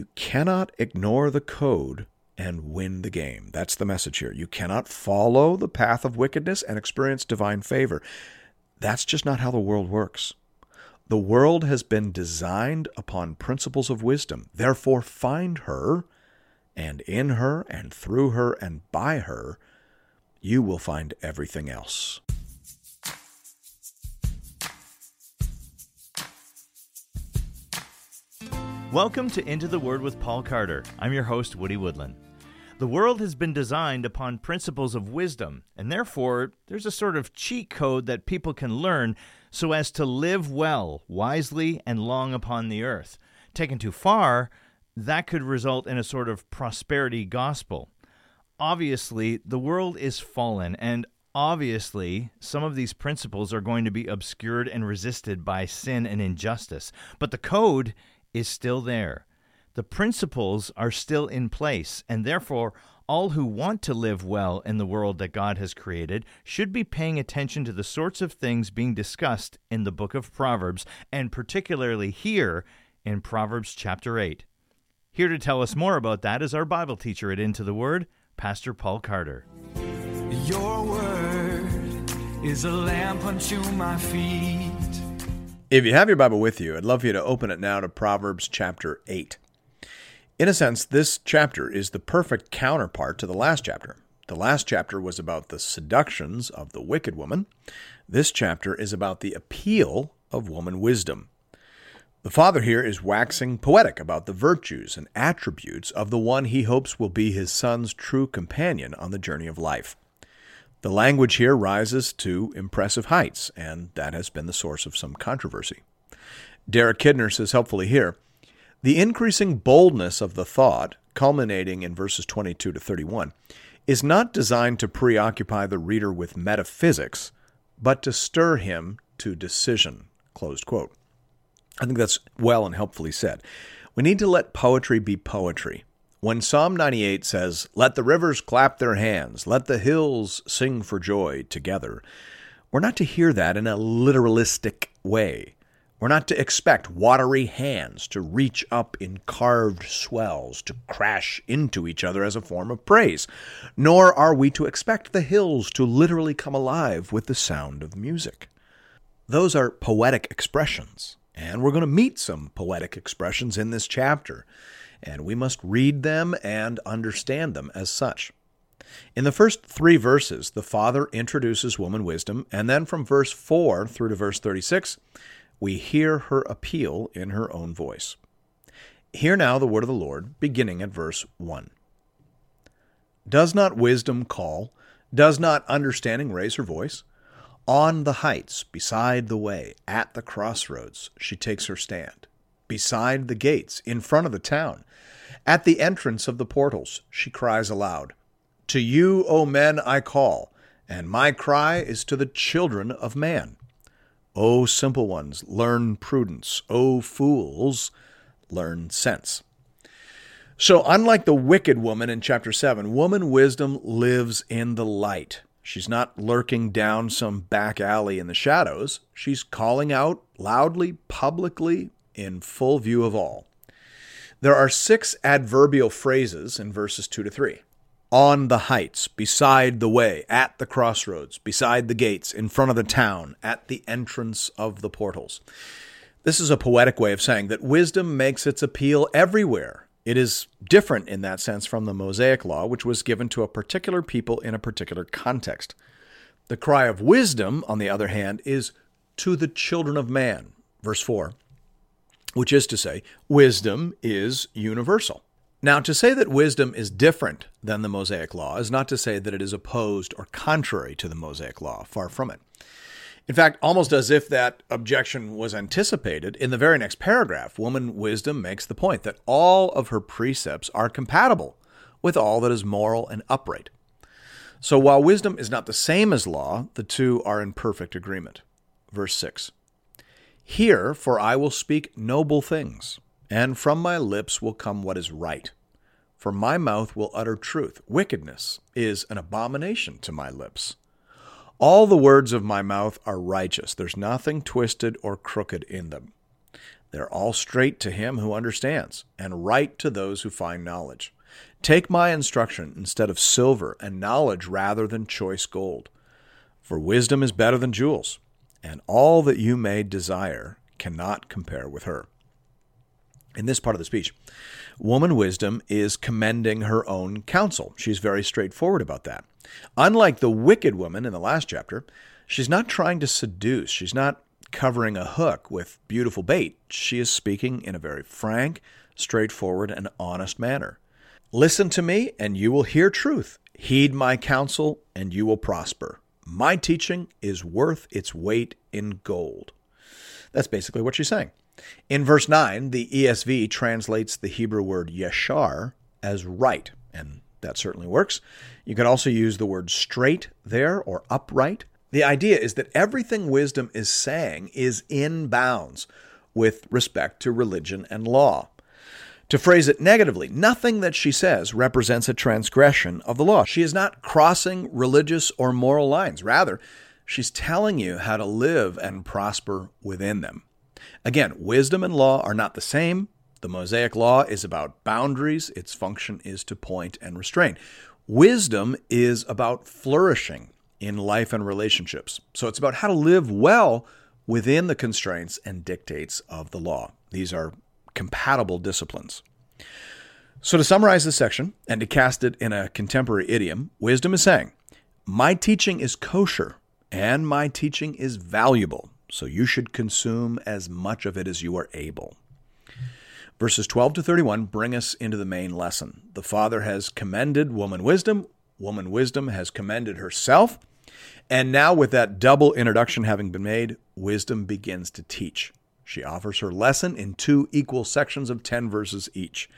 You cannot ignore the code and win the game. That's the message here. You cannot follow the path of wickedness and experience divine favor. That's just not how the world works. The world has been designed upon principles of wisdom. Therefore, find her, and in her, and through her, and by her, you will find everything else. Welcome to Into the Word with Paul Carter. I'm your host, Woody Woodland. The world has been designed upon principles of wisdom, and therefore there's a sort of cheat code that people can learn so as to live well, wisely, and long upon the earth. Taken too far, that could result in a sort of prosperity gospel. Obviously, the world is fallen, and obviously, some of these principles are going to be obscured and resisted by sin and injustice. But the code is still there. The principles are still in place, and therefore, all who want to live well in the world that God has created should be paying attention to the sorts of things being discussed in the book of Proverbs, and particularly here in Proverbs chapter 8. Here to tell us more about that is our Bible teacher at Into the Word, Pastor Paul Carter. Your word is a lamp unto my feet if you have your Bible with you, I'd love for you to open it now to Proverbs chapter 8. In a sense, this chapter is the perfect counterpart to the last chapter. The last chapter was about the seductions of the wicked woman. This chapter is about the appeal of woman wisdom. The father here is waxing poetic about the virtues and attributes of the one he hopes will be his son's true companion on the journey of life. The language here rises to impressive heights, and that has been the source of some controversy. Derek Kidner says helpfully here the increasing boldness of the thought, culminating in verses 22 to 31, is not designed to preoccupy the reader with metaphysics, but to stir him to decision. Closed quote. I think that's well and helpfully said. We need to let poetry be poetry. When Psalm 98 says, Let the rivers clap their hands, let the hills sing for joy together, we're not to hear that in a literalistic way. We're not to expect watery hands to reach up in carved swells to crash into each other as a form of praise, nor are we to expect the hills to literally come alive with the sound of music. Those are poetic expressions, and we're going to meet some poetic expressions in this chapter and we must read them and understand them as such. In the first three verses, the Father introduces woman wisdom, and then from verse 4 through to verse 36, we hear her appeal in her own voice. Hear now the word of the Lord, beginning at verse 1. Does not wisdom call? Does not understanding raise her voice? On the heights, beside the way, at the crossroads, she takes her stand beside the gates, in front of the town. At the entrance of the portals, she cries aloud, To you, O men, I call, and my cry is to the children of man. O simple ones, learn prudence. O fools, learn sense. So, unlike the wicked woman in chapter 7, woman wisdom lives in the light. She's not lurking down some back alley in the shadows. She's calling out loudly, publicly, in full view of all. There are six adverbial phrases in verses 2 to 3 on the heights, beside the way, at the crossroads, beside the gates, in front of the town, at the entrance of the portals. This is a poetic way of saying that wisdom makes its appeal everywhere. It is different in that sense from the Mosaic law, which was given to a particular people in a particular context. The cry of wisdom, on the other hand, is to the children of man. Verse 4 which is to say, wisdom is universal. Now, to say that wisdom is different than the Mosaic Law is not to say that it is opposed or contrary to the Mosaic Law, far from it. In fact, almost as if that objection was anticipated, in the very next paragraph, woman wisdom makes the point that all of her precepts are compatible with all that is moral and upright. So while wisdom is not the same as law, the two are in perfect agreement. Verse 6 Hear, for I will speak noble things, and from my lips will come what is right. For my mouth will utter truth. Wickedness is an abomination to my lips. All the words of my mouth are righteous. There's nothing twisted or crooked in them. They're all straight to him who understands, and right to those who find knowledge. Take my instruction instead of silver, and knowledge rather than choice gold. For wisdom is better than jewels, and all that you may desire cannot compare with her. In this part of the speech, woman wisdom is commending her own counsel. She's very straightforward about that. Unlike the wicked woman in the last chapter, she's not trying to seduce. She's not covering a hook with beautiful bait. She is speaking in a very frank, straightforward, and honest manner. Listen to me, and you will hear truth. Heed my counsel, and you will prosper. My teaching is worth its weight in gold. That's basically what she's saying. In verse 9, the ESV translates the Hebrew word yeshar as right, and that certainly works. You can also use the word straight there or upright. The idea is that everything wisdom is saying is in bounds with respect to religion and law. To phrase it negatively, nothing that she says represents a transgression of the law. She is not crossing religious or moral lines. Rather, she's telling you how to live and prosper within them. Again, wisdom and law are not the same. The Mosaic law is about boundaries, its function is to point and restrain. Wisdom is about flourishing in life and relationships. So it's about how to live well within the constraints and dictates of the law. These are compatible disciplines. So, to summarize this section and to cast it in a contemporary idiom, wisdom is saying, My teaching is kosher and my teaching is valuable, so you should consume as much of it as you are able. Verses 12 to 31 bring us into the main lesson. The Father has commended woman wisdom, woman wisdom has commended herself, and now, with that double introduction having been made, wisdom begins to teach. She offers her lesson in two equal sections of 10 verses each.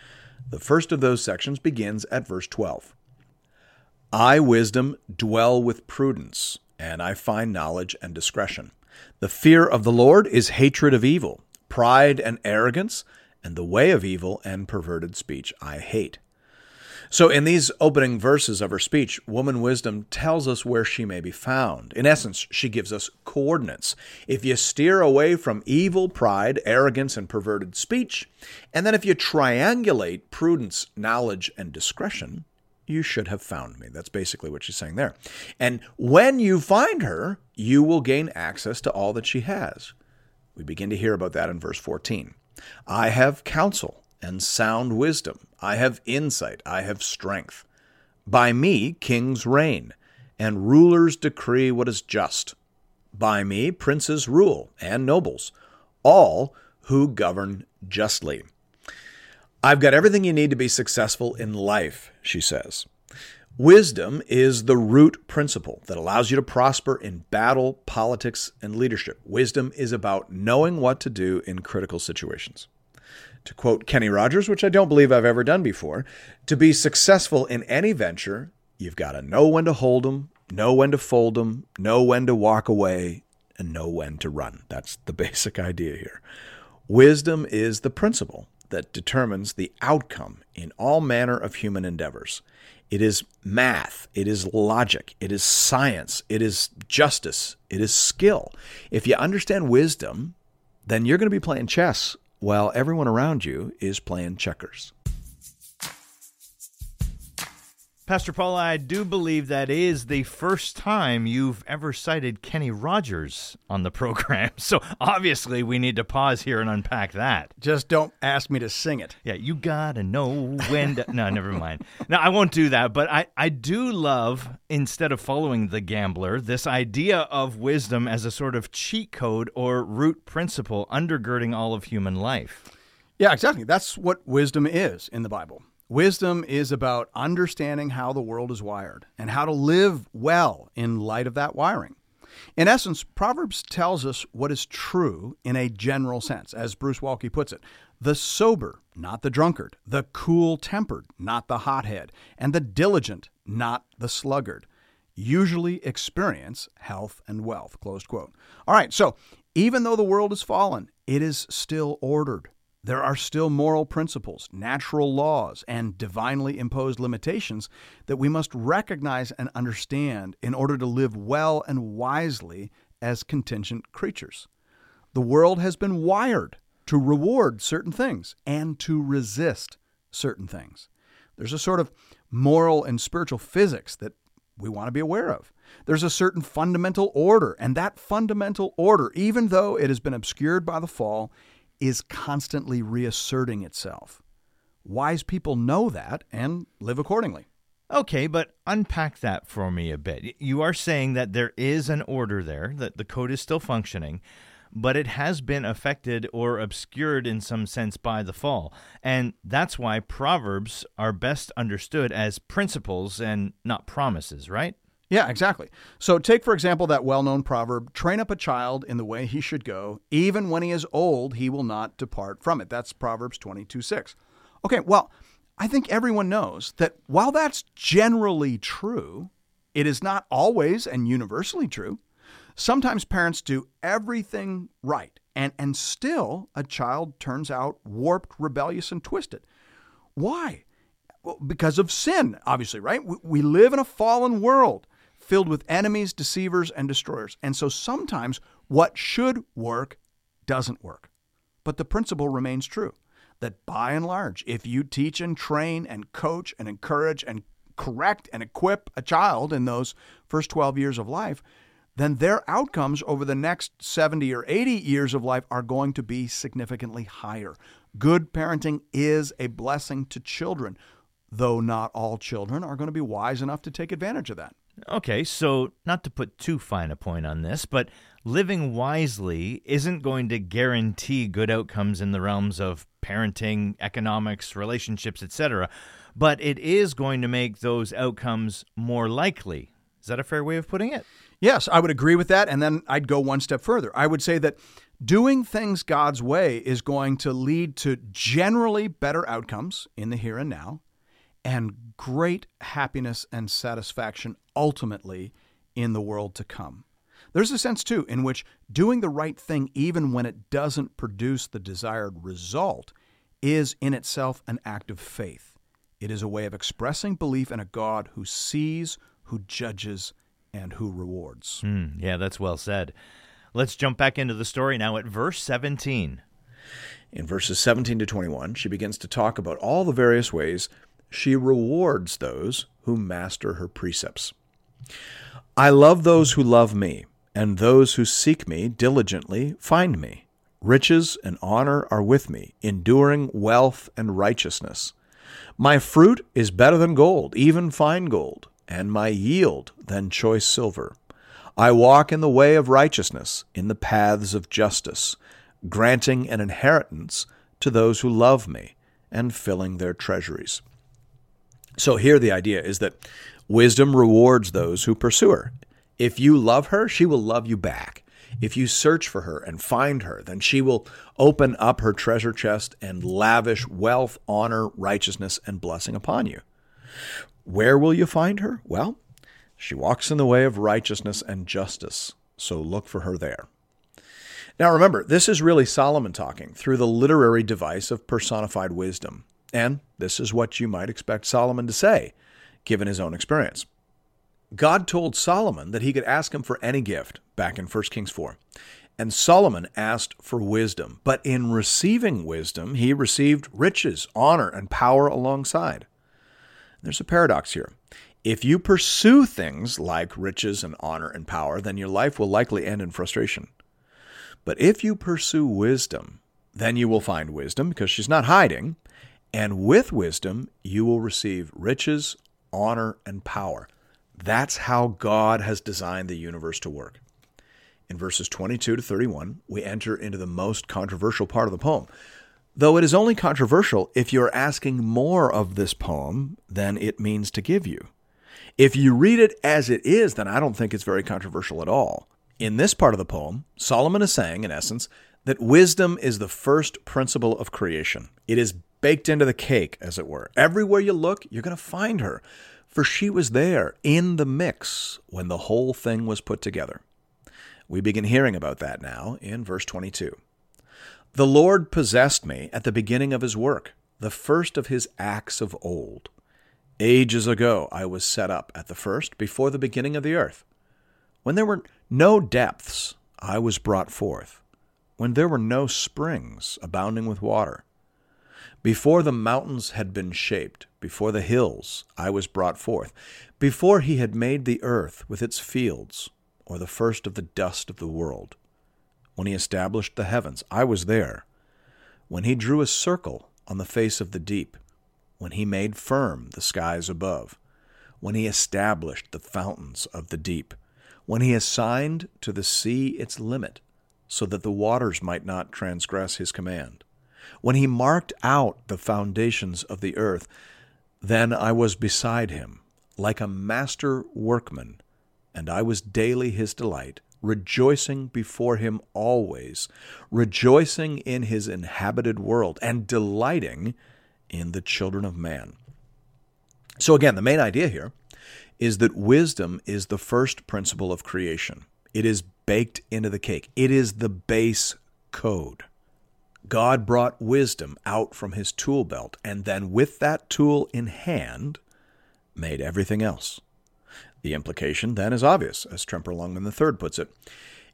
The first of those sections begins at verse 12. I, wisdom, dwell with prudence, and I find knowledge and discretion. The fear of the Lord is hatred of evil, pride and arrogance, and the way of evil and perverted speech I hate. So, in these opening verses of her speech, woman wisdom tells us where she may be found. In essence, she gives us coordinates. If you steer away from evil, pride, arrogance, and perverted speech, and then if you triangulate prudence, knowledge, and discretion, you should have found me. That's basically what she's saying there. And when you find her, you will gain access to all that she has. We begin to hear about that in verse 14. I have counsel and sound wisdom. I have insight. I have strength. By me, kings reign, and rulers decree what is just. By me, princes rule, and nobles, all who govern justly. I've got everything you need to be successful in life, she says. Wisdom is the root principle that allows you to prosper in battle, politics, and leadership. Wisdom is about knowing what to do in critical situations. To quote Kenny Rogers, which I don't believe I've ever done before, to be successful in any venture, you've got to know when to hold them, know when to fold them, know when to walk away, and know when to run. That's the basic idea here. Wisdom is the principle that determines the outcome in all manner of human endeavors. It is math, it is logic, it is science, it is justice, it is skill. If you understand wisdom, then you're going to be playing chess while everyone around you is playing checkers. Pastor Paul, I do believe that is the first time you've ever cited Kenny Rogers on the program. So obviously, we need to pause here and unpack that. Just don't ask me to sing it. Yeah, you gotta know when to. no, never mind. No, I won't do that. But I, I do love, instead of following the gambler, this idea of wisdom as a sort of cheat code or root principle undergirding all of human life. Yeah, exactly. That's what wisdom is in the Bible. Wisdom is about understanding how the world is wired and how to live well in light of that wiring. In essence, Proverbs tells us what is true in a general sense, as Bruce Waltke puts it the sober, not the drunkard, the cool tempered, not the hothead, and the diligent, not the sluggard, usually experience health and wealth. Closed quote. All right, so even though the world has fallen, it is still ordered. There are still moral principles, natural laws, and divinely imposed limitations that we must recognize and understand in order to live well and wisely as contingent creatures. The world has been wired to reward certain things and to resist certain things. There's a sort of moral and spiritual physics that we want to be aware of. There's a certain fundamental order, and that fundamental order, even though it has been obscured by the fall, is constantly reasserting itself. Wise people know that and live accordingly. Okay, but unpack that for me a bit. You are saying that there is an order there, that the code is still functioning, but it has been affected or obscured in some sense by the fall. And that's why Proverbs are best understood as principles and not promises, right? Yeah, exactly. So take, for example, that well known proverb train up a child in the way he should go. Even when he is old, he will not depart from it. That's Proverbs 22 6. Okay, well, I think everyone knows that while that's generally true, it is not always and universally true. Sometimes parents do everything right, and, and still a child turns out warped, rebellious, and twisted. Why? Well, because of sin, obviously, right? We, we live in a fallen world filled with enemies, deceivers, and destroyers. And so sometimes what should work doesn't work. But the principle remains true that by and large, if you teach and train and coach and encourage and correct and equip a child in those first 12 years of life, then their outcomes over the next 70 or 80 years of life are going to be significantly higher. Good parenting is a blessing to children, though not all children are going to be wise enough to take advantage of that. Okay, so not to put too fine a point on this, but living wisely isn't going to guarantee good outcomes in the realms of parenting, economics, relationships, etc., but it is going to make those outcomes more likely. Is that a fair way of putting it? Yes, I would agree with that. And then I'd go one step further. I would say that doing things God's way is going to lead to generally better outcomes in the here and now and great happiness and satisfaction ultimately in the world to come. There's a sense, too, in which doing the right thing, even when it doesn't produce the desired result, is in itself an act of faith. It is a way of expressing belief in a God who sees, who judges, and who rewards. Mm, yeah, that's well said. Let's jump back into the story now at verse 17. In verses 17 to 21, she begins to talk about all the various ways she rewards those who master her precepts. I love those who love me, and those who seek me diligently find me. Riches and honor are with me, enduring wealth and righteousness. My fruit is better than gold, even fine gold, and my yield than choice silver. I walk in the way of righteousness, in the paths of justice, granting an inheritance to those who love me, and filling their treasuries. So here the idea is that wisdom rewards those who pursue her. If you love her, she will love you back. If you search for her and find her, then she will open up her treasure chest and lavish wealth, honor, righteousness, and blessing upon you. Where will you find her? Well, she walks in the way of righteousness and justice, so look for her there. Now remember, this is really Solomon talking through the literary device of personified wisdom. And this is what you might expect Solomon to say, given his own experience. God told Solomon that he could ask him for any gift back in 1 Kings 4. And Solomon asked for wisdom, but in receiving wisdom, he received riches, honor, and power alongside. There's a paradox here. If you pursue things like riches and honor and power, then your life will likely end in frustration. But if you pursue wisdom, then you will find wisdom because she's not hiding, and with wisdom, you will receive riches, honor, and power. That's how God has designed the universe to work. In verses 22 to 31, we enter into the most controversial part of the poem. Though it is only controversial if you're asking more of this poem than it means to give you. If you read it as it is, then I don't think it's very controversial at all. In this part of the poem, Solomon is saying, in essence, that wisdom is the first principle of creation. It is baked into the cake, as it were. Everywhere you look, you're going to find her, for she was there in the mix when the whole thing was put together. We begin hearing about that now in verse 22. The Lord possessed me at the beginning of his work, the first of his acts of old. Ages ago I was set up at the first, before the beginning of the earth. When there were no depths, I was brought forth when there were no springs abounding with water. Before the mountains had been shaped, before the hills I was brought forth, before he had made the earth with its fields, or the first of the dust of the world. When he established the heavens, I was there. When he drew a circle on the face of the deep, when he made firm the skies above, when he established the fountains of the deep, when he assigned to the sea its limit, so that the waters might not transgress his command, when he marked out the foundations of the earth, then I was beside him, like a master workman, and I was daily his delight, rejoicing before him always, rejoicing in his inhabited world, and delighting in the children of man. So, again, the main idea here is that wisdom is the first principle of creation. It is baked into the cake, it is the base code. God brought wisdom out from his tool belt, and then with that tool in hand, made everything else. The implication then is obvious, as Tremper Longman III puts it.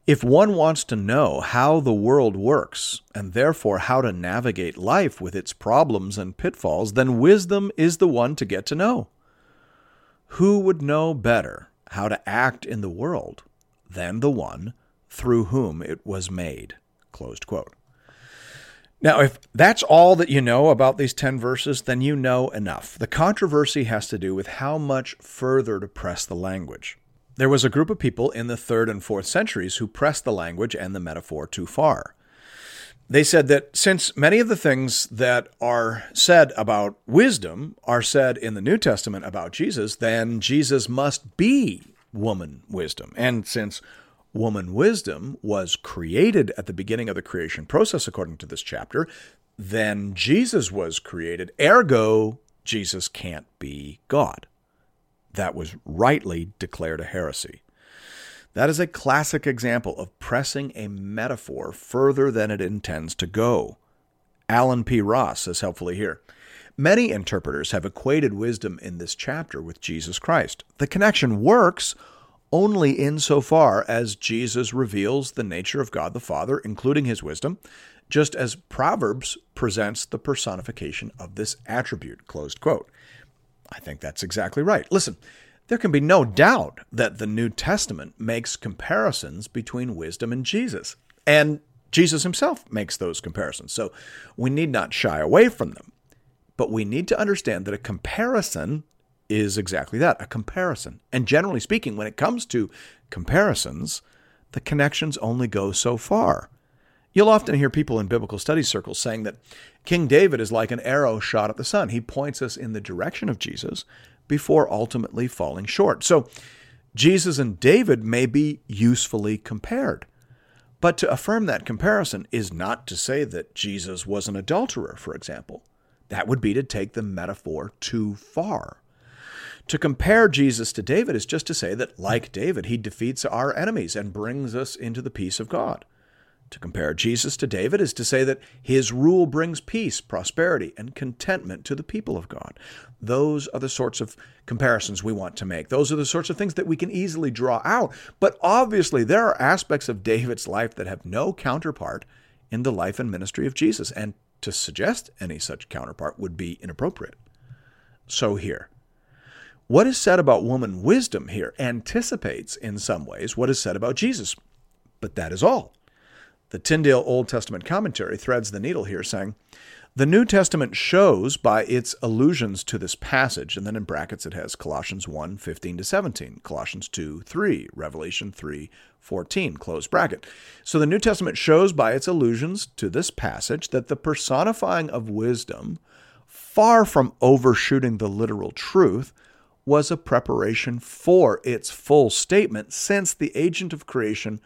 If one wants to know how the world works, and therefore how to navigate life with its problems and pitfalls, then wisdom is the one to get to know. Who would know better how to act in the world than the one through whom it was made? Closed quote. Now, if that's all that you know about these 10 verses, then you know enough. The controversy has to do with how much further to press the language. There was a group of people in the third and fourth centuries who pressed the language and the metaphor too far. They said that since many of the things that are said about wisdom are said in the New Testament about Jesus, then Jesus must be woman wisdom. And since woman wisdom was created at the beginning of the creation process, according to this chapter, then Jesus was created. Ergo, Jesus can't be God. That was rightly declared a heresy. That is a classic example of pressing a metaphor further than it intends to go. Allen P. Ross says helpfully here. Many interpreters have equated wisdom in this chapter with Jesus Christ. The connection works only insofar as Jesus reveals the nature of God the Father, including his wisdom, just as Proverbs presents the personification of this attribute. Closed quote. I think that's exactly right. Listen, there can be no doubt that the New Testament makes comparisons between wisdom and Jesus. And Jesus himself makes those comparisons. So we need not shy away from them. But we need to understand that a comparison is exactly that a comparison. And generally speaking, when it comes to comparisons, the connections only go so far. You'll often hear people in biblical study circles saying that King David is like an arrow shot at the sun. He points us in the direction of Jesus before ultimately falling short. So, Jesus and David may be usefully compared. But to affirm that comparison is not to say that Jesus was an adulterer, for example. That would be to take the metaphor too far. To compare Jesus to David is just to say that, like David, he defeats our enemies and brings us into the peace of God. To compare Jesus to David is to say that his rule brings peace, prosperity, and contentment to the people of God. Those are the sorts of comparisons we want to make. Those are the sorts of things that we can easily draw out. But obviously, there are aspects of David's life that have no counterpart in the life and ministry of Jesus, and to suggest any such counterpart would be inappropriate. So, here, what is said about woman wisdom here anticipates in some ways what is said about Jesus, but that is all. The Tyndale Old Testament commentary threads the needle here, saying, The New Testament shows by its allusions to this passage, and then in brackets it has Colossians 1 15 to 17, Colossians 2 3, Revelation 3 14, close bracket. So the New Testament shows by its allusions to this passage that the personifying of wisdom, far from overshooting the literal truth, was a preparation for its full statement, since the agent of creation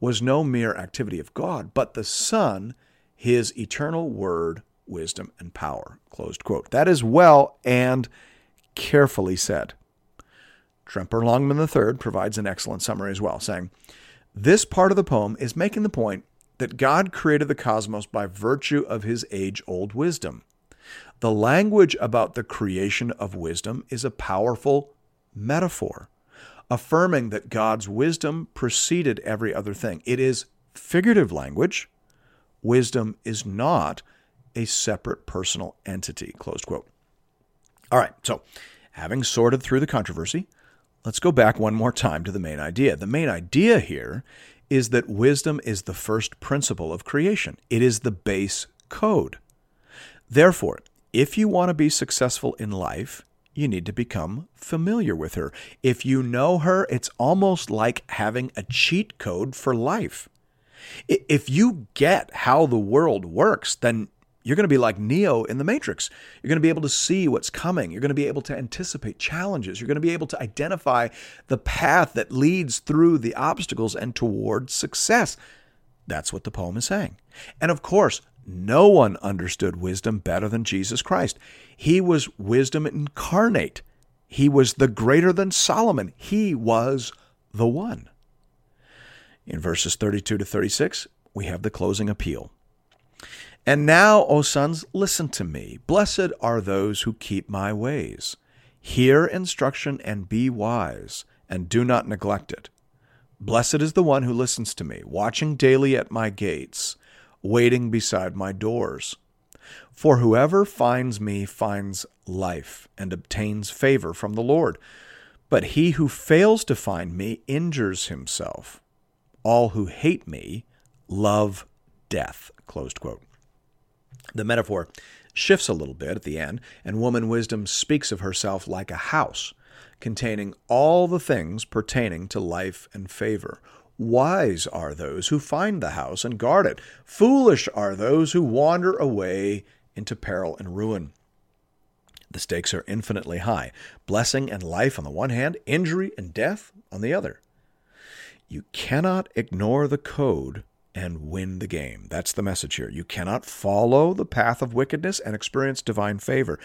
was no mere activity of God, but the Son, his eternal word, wisdom, and power. Closed quote. That is well and carefully said. Tremper Longman III provides an excellent summary as well, saying, This part of the poem is making the point that God created the cosmos by virtue of his age old wisdom. The language about the creation of wisdom is a powerful metaphor, affirming that God's wisdom preceded every other thing. It is figurative language, Wisdom is not a separate personal entity. Closed quote. All right, so having sorted through the controversy, let's go back one more time to the main idea. The main idea here is that wisdom is the first principle of creation, it is the base code. Therefore, if you want to be successful in life, you need to become familiar with her. If you know her, it's almost like having a cheat code for life. If you get how the world works, then you're going to be like Neo in the Matrix. You're going to be able to see what's coming. You're going to be able to anticipate challenges. You're going to be able to identify the path that leads through the obstacles and towards success. That's what the poem is saying. And of course, no one understood wisdom better than Jesus Christ. He was wisdom incarnate. He was the greater than Solomon. He was the one. In verses 32 to 36, we have the closing appeal. And now, O sons, listen to me. Blessed are those who keep my ways. Hear instruction and be wise, and do not neglect it. Blessed is the one who listens to me, watching daily at my gates, waiting beside my doors. For whoever finds me finds life and obtains favor from the Lord. But he who fails to find me injures himself. All who hate me love death. The metaphor shifts a little bit at the end, and woman wisdom speaks of herself like a house containing all the things pertaining to life and favor. Wise are those who find the house and guard it. Foolish are those who wander away into peril and ruin. The stakes are infinitely high blessing and life on the one hand, injury and death on the other. You cannot ignore the code and win the game. That's the message here. You cannot follow the path of wickedness and experience divine favor.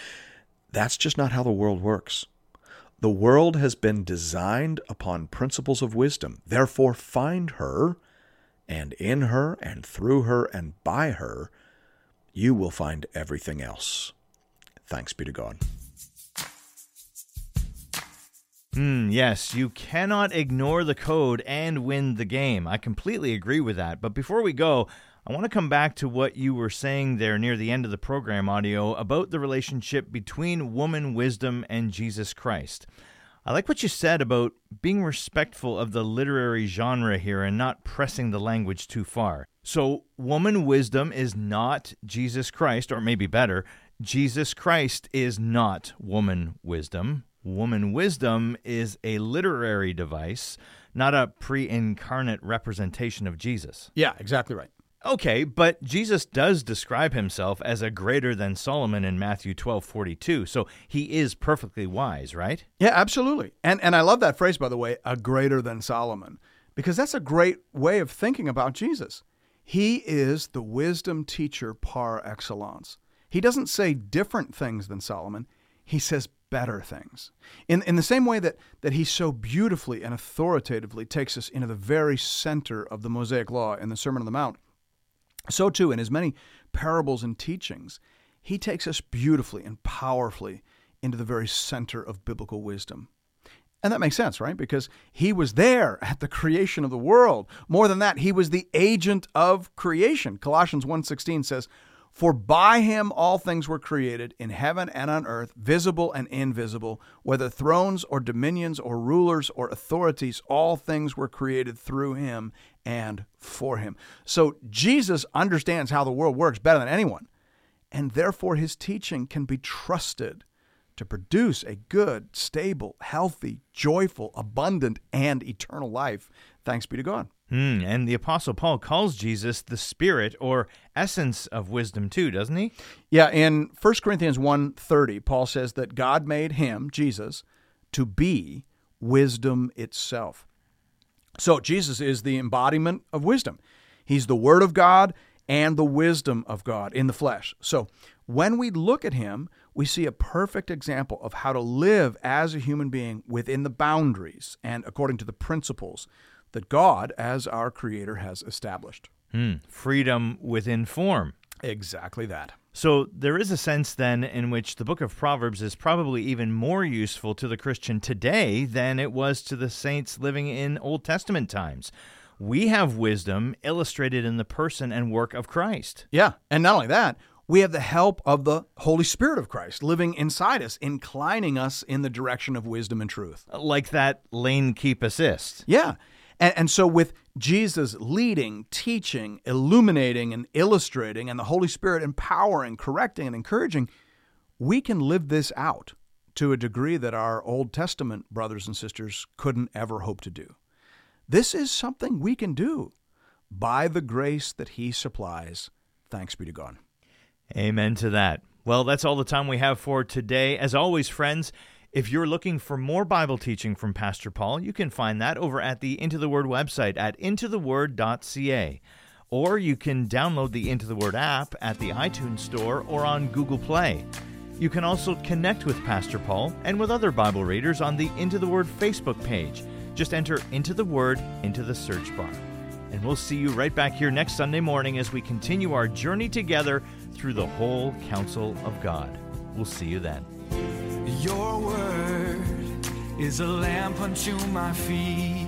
That's just not how the world works. The world has been designed upon principles of wisdom. Therefore, find her, and in her, and through her, and by her, you will find everything else. Thanks be to God. Mm, yes, you cannot ignore the code and win the game. I completely agree with that. But before we go, I want to come back to what you were saying there near the end of the program audio about the relationship between woman wisdom and Jesus Christ. I like what you said about being respectful of the literary genre here and not pressing the language too far. So, woman wisdom is not Jesus Christ, or maybe better, Jesus Christ is not woman wisdom. Woman wisdom is a literary device, not a pre incarnate representation of Jesus. Yeah, exactly right. Okay, but Jesus does describe himself as a greater than Solomon in Matthew 12 42. So he is perfectly wise, right? Yeah, absolutely. And, and I love that phrase, by the way, a greater than Solomon, because that's a great way of thinking about Jesus. He is the wisdom teacher par excellence. He doesn't say different things than Solomon, he says better things. In, in the same way that, that he so beautifully and authoritatively takes us into the very center of the Mosaic Law in the Sermon on the Mount, so too in his many parables and teachings, he takes us beautifully and powerfully into the very center of biblical wisdom. And that makes sense, right? Because he was there at the creation of the world. More than that, he was the agent of creation. Colossians 1:16 says, for by him all things were created, in heaven and on earth, visible and invisible, whether thrones or dominions or rulers or authorities, all things were created through him and for him. So Jesus understands how the world works better than anyone, and therefore his teaching can be trusted to produce a good, stable, healthy, joyful, abundant, and eternal life. Thanks be to God. Hmm, and the Apostle Paul calls Jesus the spirit or essence of wisdom too, doesn't he? Yeah, in 1 Corinthians 1:30, Paul says that God made him, Jesus, to be wisdom itself. So Jesus is the embodiment of wisdom. He's the word of God and the wisdom of God in the flesh. So when we look at him, we see a perfect example of how to live as a human being within the boundaries and according to the principles that God, as our Creator, has established. Hmm. Freedom within form. Exactly that. So there is a sense then in which the book of Proverbs is probably even more useful to the Christian today than it was to the saints living in Old Testament times. we have wisdom illustrated in the person and work of Christ. Yeah. And not only that, we have the help of the Holy Spirit of Christ living inside us, inclining us in the direction of wisdom and truth. Like that lane keep assist. Yeah. And, and so, with Jesus leading, teaching, illuminating, and illustrating, and the Holy Spirit empowering, correcting, and encouraging, we can live this out to a degree that our Old Testament brothers and sisters couldn't ever hope to do. This is something we can do by the grace that He supplies. Thanks be to God. Amen to that. Well, that's all the time we have for today. As always, friends, if you're looking for more Bible teaching from Pastor Paul, you can find that over at the Into the Word website at intotheword.ca. Or you can download the Into the Word app at the iTunes Store or on Google Play. You can also connect with Pastor Paul and with other Bible readers on the Into the Word Facebook page. Just enter Into the Word into the search bar. And we'll see you right back here next Sunday morning as we continue our journey together through the whole counsel of God. We'll see you then. Your word is a lamp unto my feet